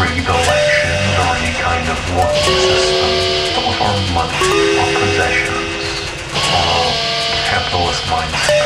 rigged elections or any kind of working system, with our money, our possessions, our capitalist mindset.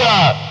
scared